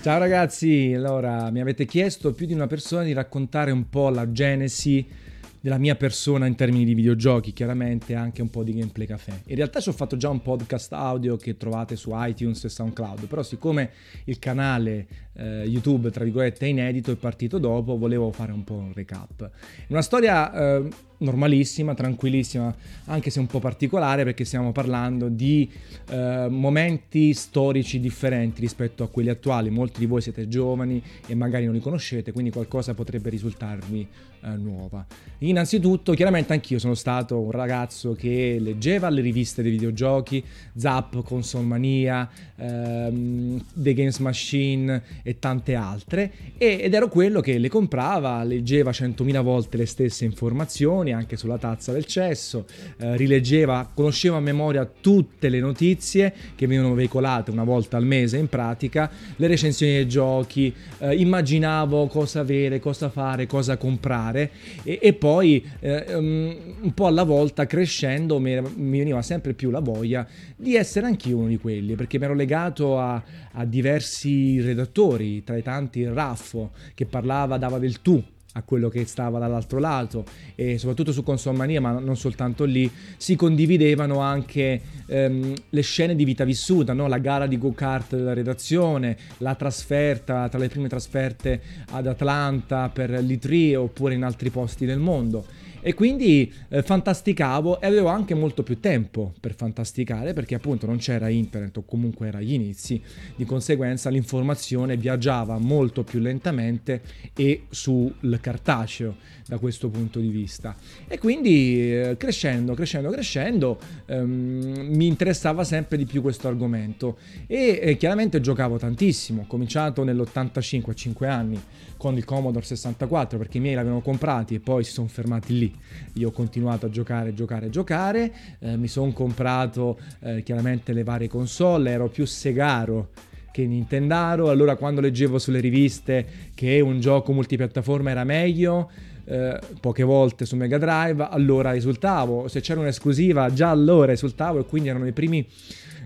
Ciao ragazzi, allora mi avete chiesto più di una persona di raccontare un po' la genesi della mia persona in termini di videogiochi, chiaramente anche un po' di gameplay caffè. In realtà ci ho fatto già un podcast audio che trovate su iTunes e SoundCloud, però siccome il canale eh, YouTube, tra virgolette, è inedito e partito dopo, volevo fare un po' un recap. Una storia eh, normalissima, tranquillissima, anche se un po' particolare perché stiamo parlando di eh, momenti storici differenti rispetto a quelli attuali. Molti di voi siete giovani e magari non li conoscete, quindi qualcosa potrebbe risultarvi eh, nuova. Innanzitutto, chiaramente anch'io sono stato un ragazzo che leggeva le riviste dei videogiochi, Zap, Console Mania, ehm, The Games Machine e tante altre, e, ed ero quello che le comprava, leggeva centomila volte le stesse informazioni, anche sulla tazza del cesso, eh, rileggeva, conosceva a memoria tutte le notizie che venivano veicolate una volta al mese in pratica, le recensioni dei giochi, eh, immaginavo cosa avere, cosa fare, cosa comprare e, e poi eh, um, un po' alla volta crescendo mi, mi, veniva sempre più la voglia di essere anch'io uno di quelli perché mi ero legato a, a diversi redattori tra i tanti Raffo che parlava, dava del tu a quello che stava dall'altro lato e soprattutto su Consomania, ma non soltanto lì, si condividevano anche ehm, le scene di vita vissuta, no? la gara di go-kart della redazione, la trasferta, tra le prime trasferte ad Atlanta per l'E3 oppure in altri posti del mondo. E quindi eh, fantasticavo e avevo anche molto più tempo per fantasticare perché appunto non c'era internet o comunque era agli inizi, di conseguenza l'informazione viaggiava molto più lentamente e sul cartaceo da questo punto di vista. E quindi eh, crescendo, crescendo, crescendo ehm, mi interessava sempre di più questo argomento e eh, chiaramente giocavo tantissimo, ho cominciato nell'85 a 5 anni con il Commodore 64 perché i miei l'avevano comprati e poi si sono fermati lì. Io ho continuato a giocare, giocare, giocare, eh, mi sono comprato eh, chiaramente le varie console, ero più segaro che Nintendaro, allora quando leggevo sulle riviste che un gioco multipiattaforma era meglio, eh, poche volte su Mega Drive, allora esultavo, se c'era un'esclusiva già allora esultavo e quindi erano i primi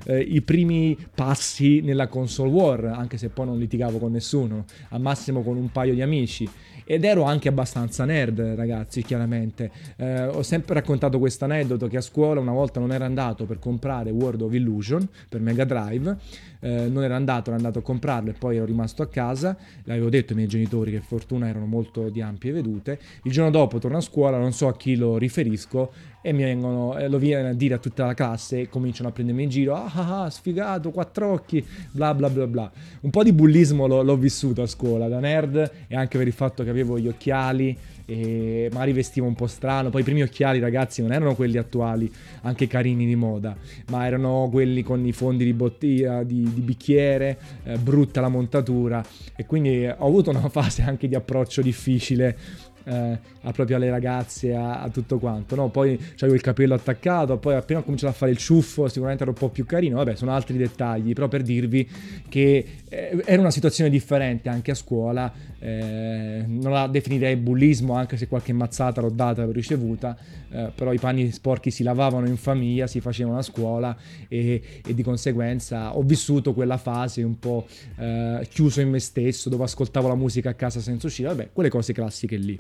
eh, i primi passi nella console war, anche se poi non litigavo con nessuno, al massimo con un paio di amici. Ed ero anche abbastanza nerd, ragazzi, chiaramente. Eh, ho sempre raccontato questo aneddoto che a scuola una volta non era andato per comprare World of Illusion per Mega Drive, eh, non era andato, ero andato a comprarlo e poi ero rimasto a casa. L'avevo detto ai miei genitori che fortuna erano molto di ampie vedute. Il giorno dopo torno a scuola, non so a chi lo riferisco, e mi vengono, eh, lo viene a dire a tutta la classe e cominciano a prendermi in giro, ah ah ah, sfigato, quattro occhi, bla bla bla bla. Un po' di bullismo l'ho, l'ho vissuto a scuola, da nerd e anche per il fatto che avevo gli occhiali e magari vestivo un po' strano. Poi i primi occhiali, ragazzi, non erano quelli attuali, anche carini di moda, ma erano quelli con i fondi di bottiglia, di, di bicchiere, eh, brutta la montatura. E quindi ho avuto una fase anche di approccio difficile eh, proprio alle ragazze, a, a tutto quanto. No? Poi avevo il capello attaccato, poi appena ho cominciato a fare il ciuffo, sicuramente ero un po' più carino. Vabbè, sono altri dettagli, però per dirvi che eh, era una situazione differente anche a scuola. Eh, non la definirei bullismo, anche se qualche mazzata l'ho data, l'ho ricevuta. Eh, però i panni sporchi si lavavano in famiglia, si facevano a scuola e, e di conseguenza ho vissuto quella fase un po' eh, chiuso in me stesso, dove ascoltavo la musica a casa senza uscire. Vabbè, quelle cose classiche lì.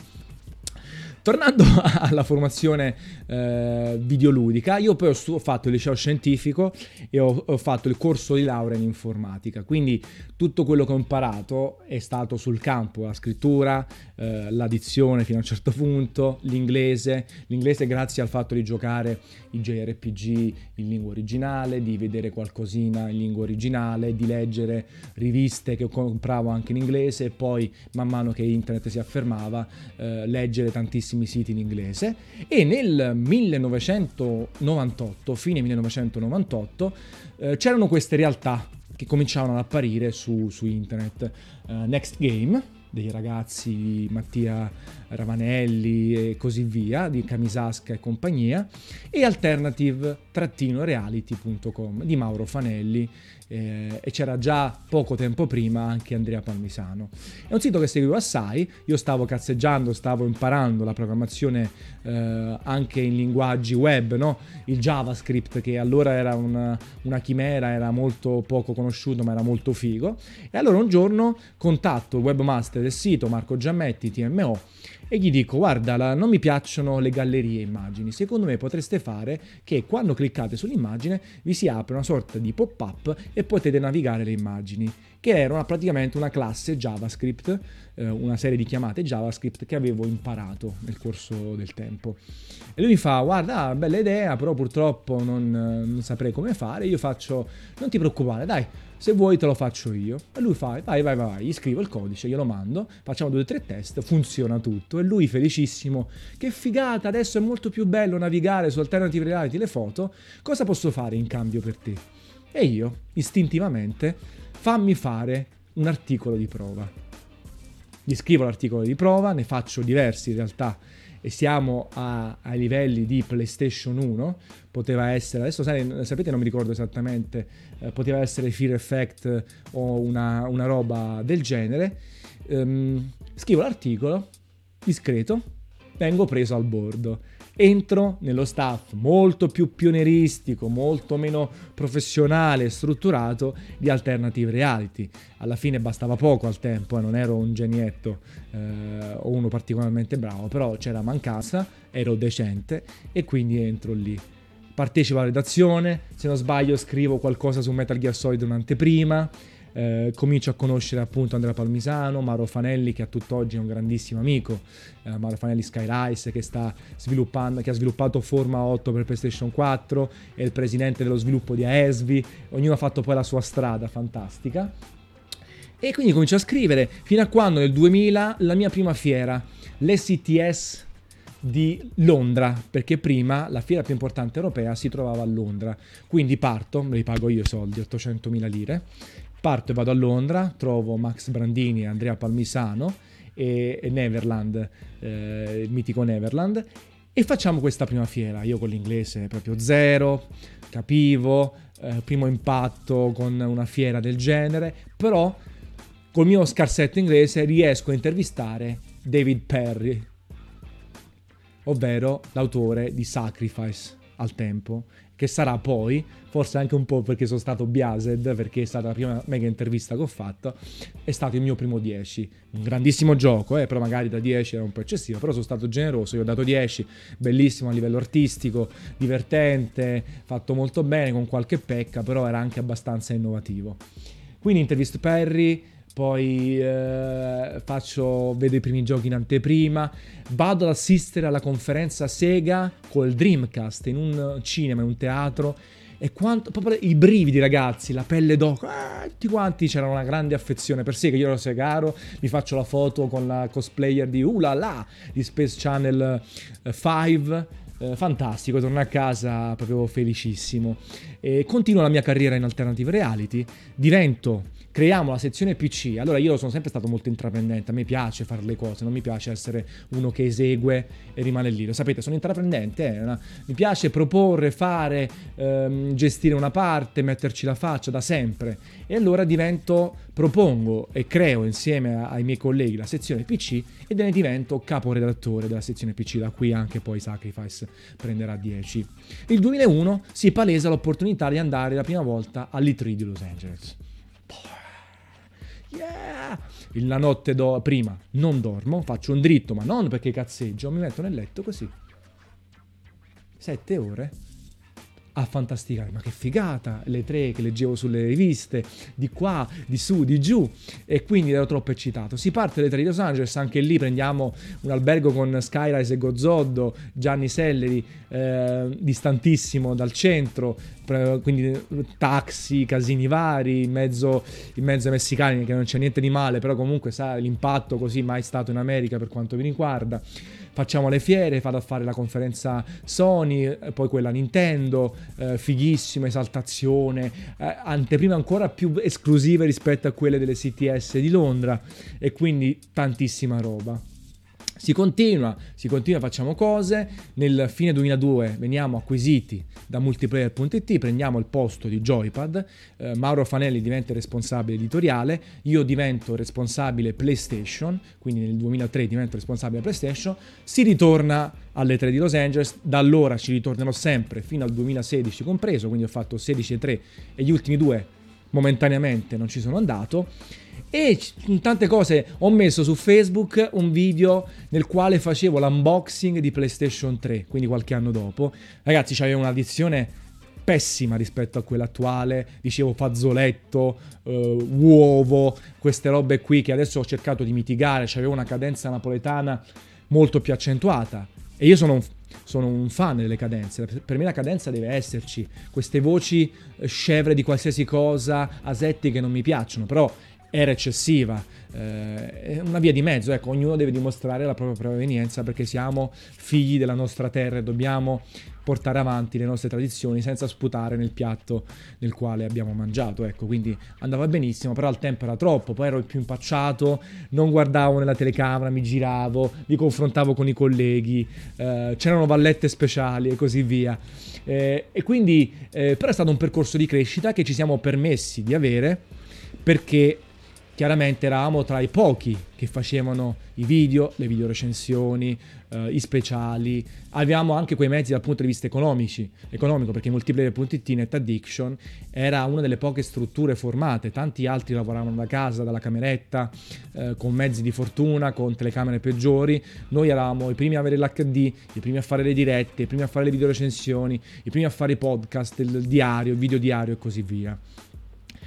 Tornando alla formazione eh, videoludica, io poi ho, fatto il liceo scientifico e ho, ho, fatto il corso di laurea in informatica, quindi tutto quello che ho imparato è stato sul campo, la scrittura, eh, l'addizione fino a un certo punto, l'inglese, l'inglese grazie al fatto di giocare i JRPG in lingua originale, di vedere qualcosina in lingua originale, di leggere riviste che compravo anche in inglese e poi man mano che internet si affermava eh, leggere tantissimi tantissimi siti in inglese e nel 1998, fine 1998, eh, c'erano queste realtà che cominciavano ad apparire su, su internet. Uh, Next Game, dei ragazzi Mattia Ravanelli e così via, di Camisasca e compagnia, e alternative-reality.com di Mauro Fanelli eh, e c'era già poco tempo prima anche Andrea Palmisano. È un sito che seguivo assai, io stavo cazzeggiando, stavo imparando la programmazione eh, anche in linguaggi web, no? il JavaScript che allora era una, una chimera, era molto poco conosciuto ma era molto figo e allora un giorno contatto il webmaster del sito Marco Giammetti TMO e gli dico guarda la, non mi piacciono le gallerie immagini, secondo me potreste fare che quando cliccate sull'immagine vi si apre una sorta di pop-up e potete navigare le immagini, che era praticamente una classe JavaScript, eh, una serie di chiamate JavaScript che avevo imparato nel corso del tempo. E lui mi fa guarda bella idea però purtroppo non, non saprei come fare, io faccio non ti preoccupare dai se vuoi te lo faccio io. E lui fa, vai, vai, vai, gli scrivo il codice, glielo mando, facciamo due o tre test, funziona tutto. E lui felicissimo, che figata, adesso è molto più bello navigare su Alternative Reality le foto, cosa posso fare in cambio per te? E io, istintivamente, fammi fare un articolo di prova. Gli scrivo l'articolo di prova, ne faccio diversi in realtà e siamo a, ai livelli di PlayStation 1, poteva essere, adesso sapete non mi ricordo esattamente, eh, poteva essere Fear Effect o una, una roba del genere, um, scrivo l'articolo, discreto, vengo preso al bordo entro nello staff molto più pionieristico, molto meno professionale e strutturato di Alternative Reality. Alla fine bastava poco al tempo, eh, non ero un genietto eh, o uno particolarmente bravo, però c'era mancanza, ero decente e quindi entro lì. Partecipo alla redazione, se non sbaglio scrivo qualcosa su Metal Gear Solid un'anteprima, eh, comincio a conoscere appunto Andrea Palmisano, Mauro Fanelli che a tutt'oggi è un grandissimo amico, eh, Mauro Fanelli Skyrise che, che ha sviluppato Forma 8 per PlayStation 4, è il presidente dello sviluppo di AESVI, ognuno ha fatto poi la sua strada fantastica. E quindi comincio a scrivere fino a quando nel 2000 la mia prima fiera, l'STS di Londra, perché prima la fiera più importante europea si trovava a Londra. Quindi parto, me li pago io i soldi, 800.000 lire, Parto e vado a Londra, trovo Max Brandini, Andrea Palmisano e, e Neverland, eh, il mitico Neverland, e facciamo questa prima fiera. Io con l'inglese proprio zero, capivo, eh, primo impatto con una fiera del genere, però col mio scarsetto inglese riesco a intervistare David Perry, ovvero l'autore di Sacrifice al tempo che sarà poi, forse anche un po' perché sono stato biased, perché è stata la prima mega intervista che ho fatto, è stato il mio primo 10. Un grandissimo gioco, eh, però magari da 10 era un po' eccessivo, però sono stato generoso, io ho dato 10, bellissimo a livello artistico, divertente, fatto molto bene, con qualche pecca, però era anche abbastanza innovativo. Quindi intervisto Perry, poi eh, faccio, vedo i primi giochi in anteprima, vado ad assistere alla conferenza Sega col Dreamcast in un cinema, in un teatro. E quanto, proprio i brividi ragazzi, la pelle d'oca, ah, tutti quanti c'era una grande affezione per Sega, io ero segaro, mi faccio la foto con la cosplayer di Ulala di Space Channel 5, eh, eh, fantastico, torno a casa proprio felicissimo. E continuo la mia carriera in alternative reality, divento creiamo la sezione PC. Allora io sono sempre stato molto intraprendente, a me piace fare le cose, non mi piace essere uno che esegue e rimane lì. Lo sapete, sono intraprendente, eh? mi piace proporre, fare, ehm, gestire una parte, metterci la faccia da sempre. E allora divento, propongo e creo insieme ai miei colleghi la sezione PC e ne divento caporedattore della sezione PC, da qui anche poi Sacrifice prenderà 10. Il 2001 si palesa l'opportunità di andare la prima volta all'E3 di Los Angeles. Yeah! La notte do- prima non dormo, faccio un dritto, ma non perché cazzeggio, mi metto nel letto così. Sette ore a fantasticare, ma che figata, le tre che leggevo sulle riviste, di qua, di su, di giù, e quindi ero troppo eccitato. Si parte dalle tre di Los Angeles, anche lì prendiamo un albergo con Skyrise e Gozzoddo, Gianni Selleri, eh, distantissimo dal centro, quindi taxi, casini vari, in mezzo, in mezzo ai messicani, che non c'è niente di male, però comunque sa l'impatto così mai stato in America per quanto mi riguarda facciamo le fiere, vado a fare la conferenza Sony, eh, poi quella Nintendo, eh, fighissima, esaltazione, eh, anteprima ancora più esclusive rispetto a quelle delle CTS di Londra e quindi tantissima roba. Si continua, si continua, facciamo cose. Nel fine 2002 veniamo acquisiti da multiplayer.it, prendiamo il posto di Joypad, eh, Mauro Fanelli diventa responsabile editoriale, io divento responsabile PlayStation, quindi nel 2003 divento responsabile PlayStation, si ritorna alle 3 di Los Angeles, da allora ci ritornerò sempre fino al 2016 compreso, quindi ho fatto 16 e 3 e gli ultimi due momentaneamente non ci sono andato e tante cose. Ho messo su Facebook un video nel quale facevo l'unboxing di PlayStation 3, quindi qualche anno dopo. Ragazzi, c'aveva un'addizione pessima rispetto a quella attuale, dicevo fazzoletto, uh, uovo, queste robe qui che adesso ho cercato di mitigare, c'aveva una cadenza napoletana molto più accentuata. E io sono un, sono un fan delle cadenze, per me la cadenza deve esserci, queste voci eh, scevre di qualsiasi cosa, asetti che non mi piacciono, però era eccessiva. Eh, è una via di mezzo, ecco, ognuno deve dimostrare la propria provenienza perché siamo figli della nostra terra e dobbiamo portare avanti le nostre tradizioni senza sputare nel piatto nel quale abbiamo mangiato, ecco, quindi andava benissimo, però al tempo era troppo, poi ero il più impacciato, non guardavo nella telecamera, mi giravo, mi confrontavo con i colleghi, eh, c'erano vallette speciali e così via. Eh, e quindi, eh, però è stato un percorso di crescita che ci siamo permessi di avere perché chiaramente eravamo tra i pochi che facevano i video, le video recensioni, eh, i speciali. Avevamo anche quei mezzi dal punto di vista economici, economico perché multiplayer.it Net Addiction era una delle poche strutture formate, tanti altri lavoravano da casa, dalla cameretta, eh, con mezzi di fortuna, con telecamere peggiori. Noi eravamo i primi a avere l'HD, i primi a fare le dirette, i primi a fare le video recensioni, i primi a fare i podcast, il diario, il video diario e così via.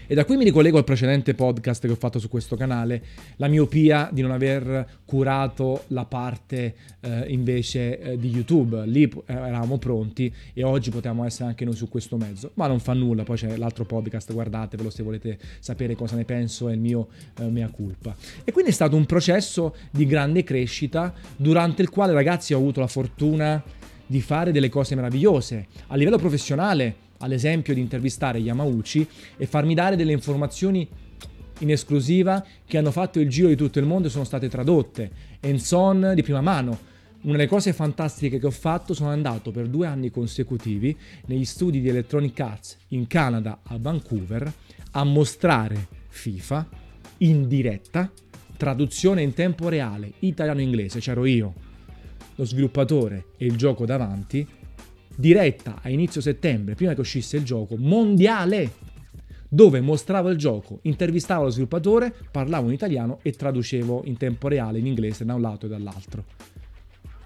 E da qui mi ricollego al precedente podcast che ho fatto su questo canale, la miopia di non aver curato la parte eh, invece eh, di YouTube. Lì eh, eravamo pronti e oggi potevamo essere anche noi su questo mezzo, ma non fa nulla, poi c'è l'altro podcast, guardatevelo se volete sapere cosa ne penso, è il mio eh, mea culpa. E quindi è stato un processo di grande crescita durante il quale ragazzi ho avuto la fortuna di fare delle cose meravigliose a livello professionale all'esempio di intervistare Yamauchi e farmi dare delle informazioni in esclusiva che hanno fatto il giro di tutto il mondo e sono state tradotte. Enson di prima mano. Una delle cose fantastiche che ho fatto sono andato per due anni consecutivi negli studi di Electronic Arts in Canada, a Vancouver, a mostrare FIFA in diretta, traduzione in tempo reale, italiano-inglese, c'ero io, lo sviluppatore e il gioco davanti, diretta a inizio settembre, prima che uscisse il gioco, mondiale, dove mostravo il gioco, intervistavo lo sviluppatore, parlavo in italiano e traducevo in tempo reale in inglese da un lato e dall'altro.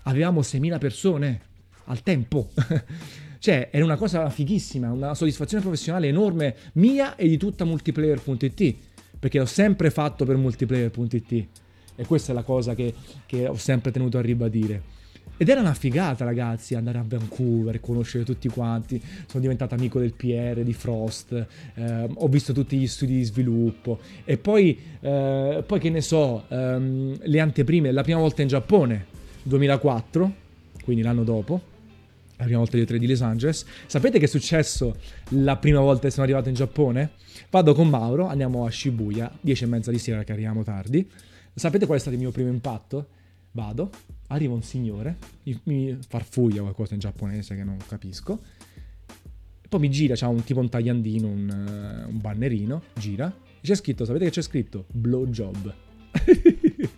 Avevamo 6.000 persone al tempo. cioè, era una cosa fighissima, una soddisfazione professionale enorme mia e di tutta multiplayer.it, perché l'ho sempre fatto per multiplayer.it. E questa è la cosa che, che ho sempre tenuto a ribadire. Ed era una figata, ragazzi, andare a Vancouver, conoscere tutti quanti. Sono diventato amico del PR, di Frost, eh, ho visto tutti gli studi di sviluppo. E poi, eh, poi che ne so, ehm, le anteprime, la prima volta in Giappone, 2004, quindi l'anno dopo, la prima volta di 3 di Los Angeles. Sapete che è successo la prima volta che sono arrivato in Giappone? Vado con Mauro, andiamo a Shibuya, 10 e mezza di sera che arriviamo tardi. Sapete qual è stato il mio primo impatto? Vado, arriva un signore, mi, farfuglia qualcosa in giapponese che non capisco, poi mi gira, c'ha un tipo un tagliandino, un, uh, un bannerino, gira, e c'è scritto, sapete che c'è scritto? Blowjob.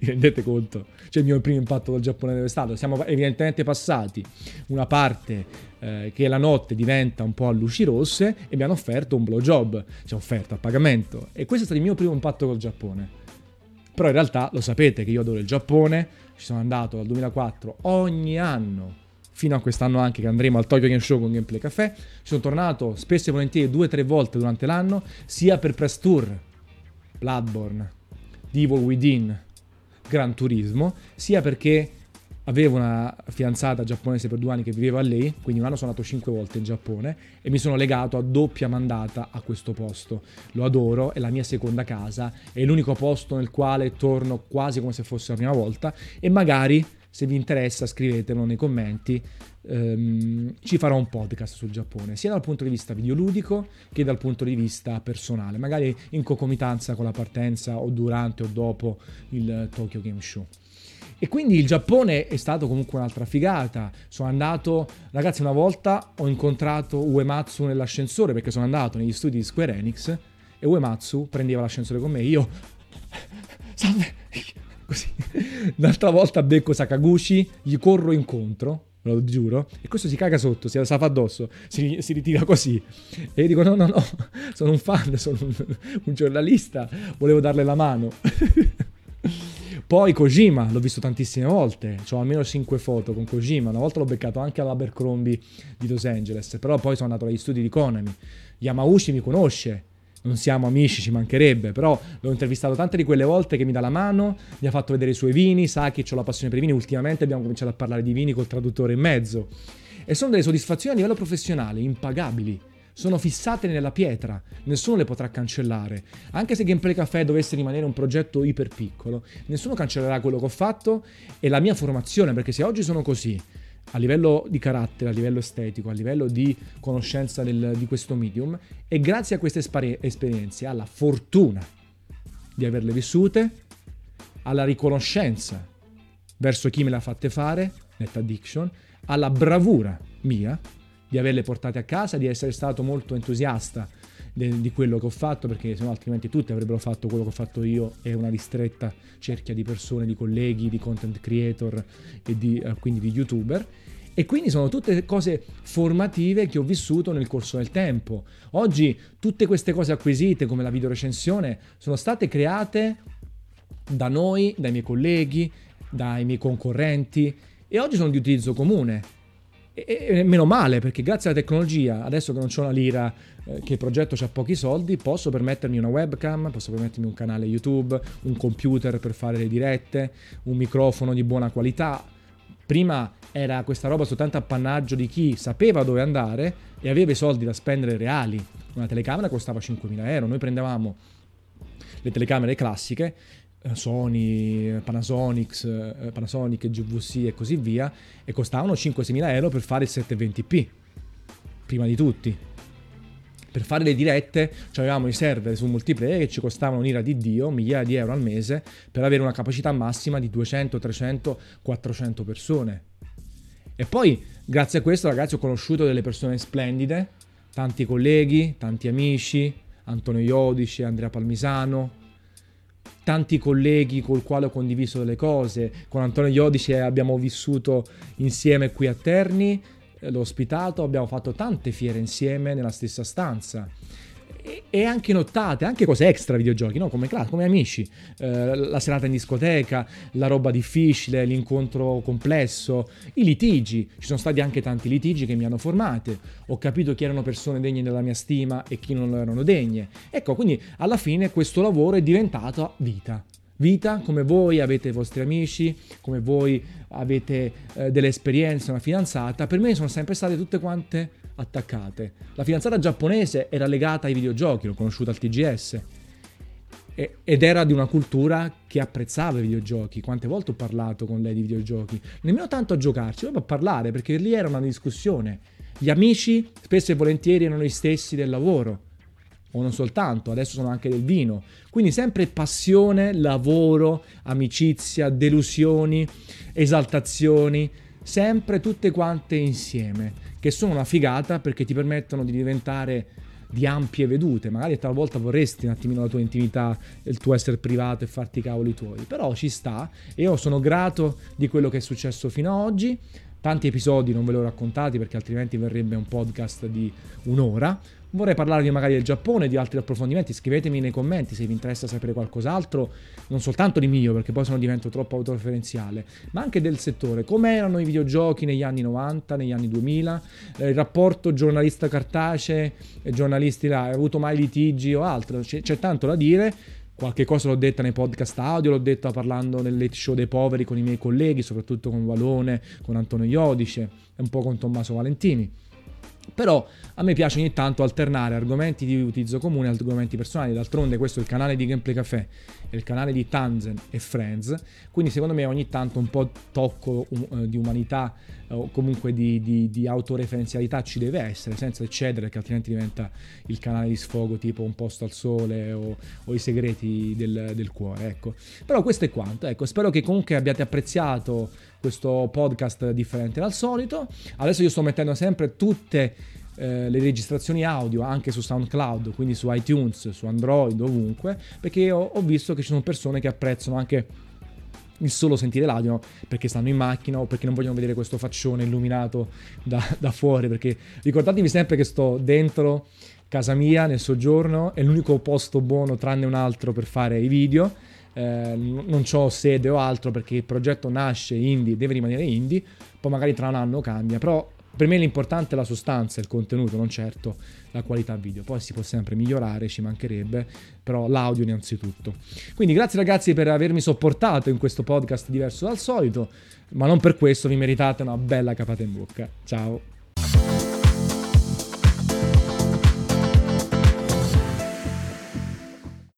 Vi rendete conto? Cioè il mio primo impatto col Giappone dove è stato? Siamo evidentemente passati una parte eh, che la notte diventa un po' a luci rosse e mi hanno offerto un blowjob, cioè offerta a pagamento. E questo è stato il mio primo impatto col Giappone. Però in realtà lo sapete che io adoro il Giappone, ci sono andato dal 2004 ogni anno, fino a quest'anno anche che andremo al Tokyo Game Show con Gameplay Café, ci sono tornato spesso e volentieri due o tre volte durante l'anno, sia per press tour, Bloodborne, Devil Within, Gran Turismo, sia perché avevo una fidanzata giapponese per due anni che viveva lì, quindi un anno sono andato cinque volte in Giappone e mi sono legato a doppia mandata a questo posto. Lo adoro, è la mia seconda casa, è l'unico posto nel quale torno quasi come se fosse la prima volta e magari se vi interessa scrivetemelo nei commenti, ehm, ci farò un podcast sul Giappone, sia dal punto di vista videoludico che dal punto di vista personale, magari in concomitanza con la partenza o durante o dopo il Tokyo Game Show. E quindi il Giappone è stato comunque un'altra figata. Sono andato, ragazzi, una volta ho incontrato Uematsu nell'ascensore perché sono andato negli studi di Square Enix e Uematsu prendeva l'ascensore con me. Io, salve, così. L'altra volta becco Sakaguchi, gli corro incontro ve lo giuro. E questo si caga sotto, si fa addosso, si, si, ritira così. E io dico: no, no, no, sono un fan, sono un, un giornalista, volevo darle la mano. Poi Kojima, l'ho visto tantissime volte, ho almeno 5 foto con Kojima, una volta l'ho beccato anche all'Abercrombie di Los Angeles, però poi sono andato agli studi di Konami. Yamauchi mi conosce, non siamo amici, ci mancherebbe, però l'ho intervistato tante di quelle volte che mi dà la mano, mi ha fatto vedere i suoi vini, sa che ho la passione per i vini, ultimamente abbiamo cominciato a parlare di vini col traduttore in mezzo. E sono delle soddisfazioni a livello professionale impagabili. Sono fissate nella pietra, nessuno le potrà cancellare. Anche se Gameplay Café dovesse rimanere un progetto iper piccolo, nessuno cancellerà quello che ho fatto e la mia formazione, perché se oggi sono così, a livello di carattere, a livello estetico, a livello di conoscenza del, di questo medium e grazie a queste espari- esperienze, alla fortuna di averle vissute, alla riconoscenza verso chi me le ha fatte fare, Net Addiction, alla bravura mia di averle portate a casa, di essere stato molto entusiasta de- di quello che ho fatto, perché sennò altrimenti tutti avrebbero fatto quello che ho fatto io e una ristretta cerchia di persone, di colleghi, di content creator e di, eh, quindi di youtuber. E quindi sono tutte cose formative che ho vissuto nel corso del tempo. Oggi tutte queste cose acquisite, come la videorecensione, sono state create da noi, dai miei colleghi, dai miei concorrenti e oggi sono di utilizzo comune. E, e meno male, perché grazie alla tecnologia, adesso che non ho una lira, eh, che il progetto ha pochi soldi, posso permettermi una webcam, posso permettermi un canale YouTube, un computer per fare le dirette, un microfono di buona qualità. Prima era questa roba soltanto appannaggio di chi sapeva dove andare e aveva i soldi da spendere reali. Una telecamera costava 5.000 euro, noi prendevamo le telecamere classiche Sony, Panasonic, eh, Panasonic, GVC e così via, e costavano 5-6 mila euro per fare il 720p, prima di tutti. Per fare le dirette avevamo i server su multiplayer che ci costavano un'ira di Dio, migliaia di euro al mese, per avere una capacità massima di 200, 300, 400 persone. E poi, grazie a questo, ragazzi, ho conosciuto delle persone splendide, tanti colleghi, tanti amici, Antonio Iodici, Andrea Palmisano, tanti colleghi col quale ho condiviso delle cose. Con Antonio Iodice abbiamo vissuto insieme qui a Terni, eh, l'ho ospitato, abbiamo fatto tante fiere insieme nella stessa stanza e anche nottate, anche cose extra videogiochi, no? come, come amici, eh, la serata in discoteca, la roba difficile, l'incontro complesso, i litigi, ci sono stati anche tanti litigi che mi hanno formate, ho capito chi erano persone degne della mia stima e chi non lo erano degne. Ecco, quindi alla fine questo lavoro è diventato vita. Vita come voi avete i vostri amici, come voi avete eh, delle esperienze, una fidanzata, per me sono sempre state tutte quante attaccate. La fidanzata giapponese era legata ai videogiochi, l'ho conosciuta al TGS. ed era di una cultura che apprezzava i videogiochi. Quante volte ho parlato con lei di videogiochi? Nemmeno tanto a giocarci, proprio a parlare, perché lì era una discussione. Gli amici spesso e volentieri erano gli stessi del lavoro, o non soltanto, adesso sono anche del vino. Quindi sempre passione, lavoro, amicizia, delusioni, esaltazioni, sempre tutte quante insieme, che sono una figata perché ti permettono di diventare di ampie vedute, magari talvolta vorresti un attimino la tua intimità, il tuo essere privato e farti i cavoli tuoi, però ci sta e io sono grato di quello che è successo fino ad oggi, tanti episodi non ve l'ho raccontati perché altrimenti verrebbe un podcast di un'ora, Vorrei parlarvi magari del Giappone, di altri approfondimenti, scrivetemi nei commenti se vi interessa sapere qualcos'altro, non soltanto di mio perché poi se no divento troppo autoreferenziale, ma anche del settore, come erano i videogiochi negli anni 90, negli anni 2000, eh, il rapporto giornalista cartaceo e giornalisti là, hai avuto mai litigi o altro, c'è, c'è tanto da dire, Qualche cosa l'ho detta nei podcast audio, l'ho detta parlando nel late show dei poveri con i miei colleghi, soprattutto con Valone, con Antonio Iodice e un po' con Tommaso Valentini. Però a me piace ogni tanto alternare argomenti di utilizzo comune e argomenti personali. D'altronde questo è il canale di Gameplay Café e il canale di Tanzen e Friends. Quindi secondo me ogni tanto un po' tocco uh, di umanità, o comunque di, di, di, autoreferenzialità ci deve essere, senza eccedere, perché altrimenti diventa il canale di sfogo tipo un posto al sole o, o i segreti del, del, cuore. Ecco. Però questo è quanto. Ecco, spero che comunque abbiate apprezzato questo podcast differente dal solito. Adesso io sto mettendo sempre tutte eh, le registrazioni audio anche su SoundCloud, quindi su iTunes, su Android, ovunque, perché ho visto che ci sono persone che apprezzano anche il solo sentire l'audio perché stanno in macchina o perché non vogliono vedere questo faccione illuminato da, da, fuori perché ricordatevi sempre che sto dentro casa mia nel soggiorno è l'unico posto buono tranne un altro per fare i video. Eh, non ho sede o altro perché il progetto nasce indie deve rimanere indie poi magari tra un anno cambia però per me l'importante è la sostanza, il contenuto, non certo la qualità video. Poi si può sempre migliorare, ci mancherebbe, però l'audio innanzitutto. Quindi grazie ragazzi per avermi sopportato in questo podcast diverso dal solito, ma non per questo vi meritate una bella capata in bocca. Ciao!